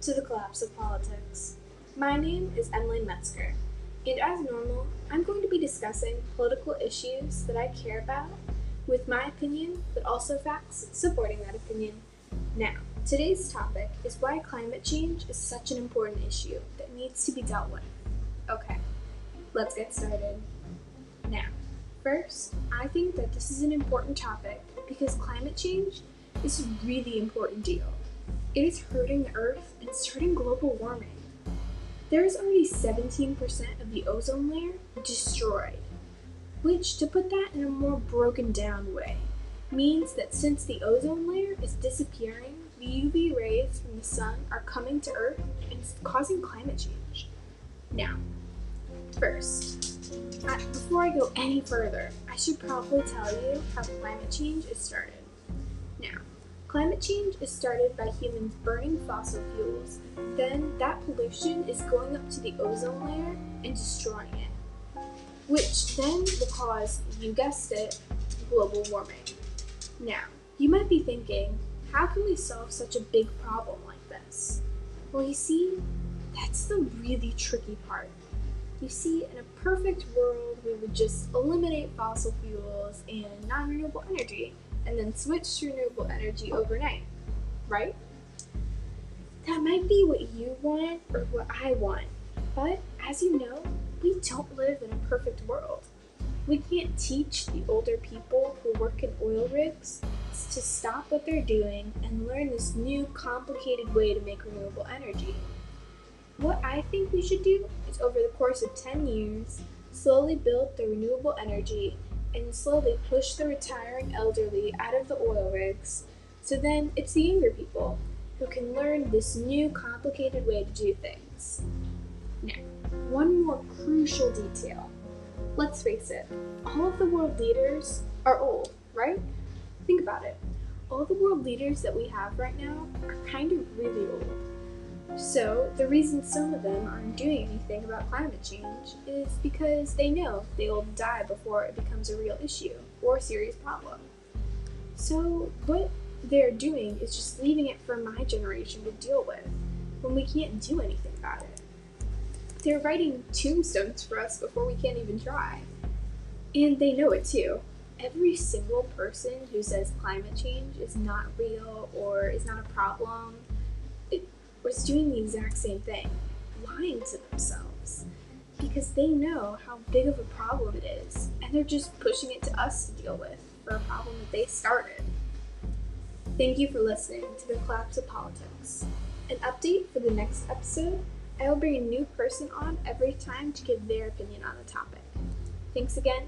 to the collapse of politics. My name is Emily Metzger, and as normal, I'm going to be discussing political issues that I care about with my opinion, but also facts supporting that opinion. Now, today's topic is why climate change is such an important issue that needs to be dealt with. Okay, let's get started. Now, first, I think that this is an important topic because climate change is a really important deal. It is hurting the Earth and starting global warming. There is already 17% of the ozone layer destroyed, which, to put that in a more broken down way, means that since the ozone layer is disappearing, the UV rays from the sun are coming to Earth and causing climate change. Now, first, uh, before I go any further, I should probably tell you how climate change is started. Climate change is started by humans burning fossil fuels. Then that pollution is going up to the ozone layer and destroying it, which then will cause, you guessed it, global warming. Now, you might be thinking, how can we solve such a big problem like this? Well, you see, that's the really tricky part. You see, in a perfect world, we would just eliminate fossil fuels and non renewable energy and then switch to renewable energy overnight, right? That might be what you want or what I want, but as you know, we don't live in a perfect world. We can't teach the older people who work in oil rigs to stop what they're doing and learn this new complicated way to make renewable energy. What I think we should do is over the course of 10 years, slowly build the renewable energy and slowly push the retiring elderly out of the oil rigs. So then it's the younger people who can learn this new complicated way to do things. Now, one more crucial detail. Let's face it, all of the world leaders are old, right? Think about it. All the world leaders that we have right now are kind of really old. So, the reason some of them aren't doing anything about climate change is because they know they will die before it becomes a real issue or serious problem. So, what they're doing is just leaving it for my generation to deal with when we can't do anything about it. They're writing tombstones for us before we can't even try. And they know it too. Every single person who says climate change is not real or is not a problem was doing the exact same thing, lying to themselves. Because they know how big of a problem it is, and they're just pushing it to us to deal with for a problem that they started. Thank you for listening to the Collapse of Politics. An update for the next episode I will bring a new person on every time to give their opinion on the topic. Thanks again,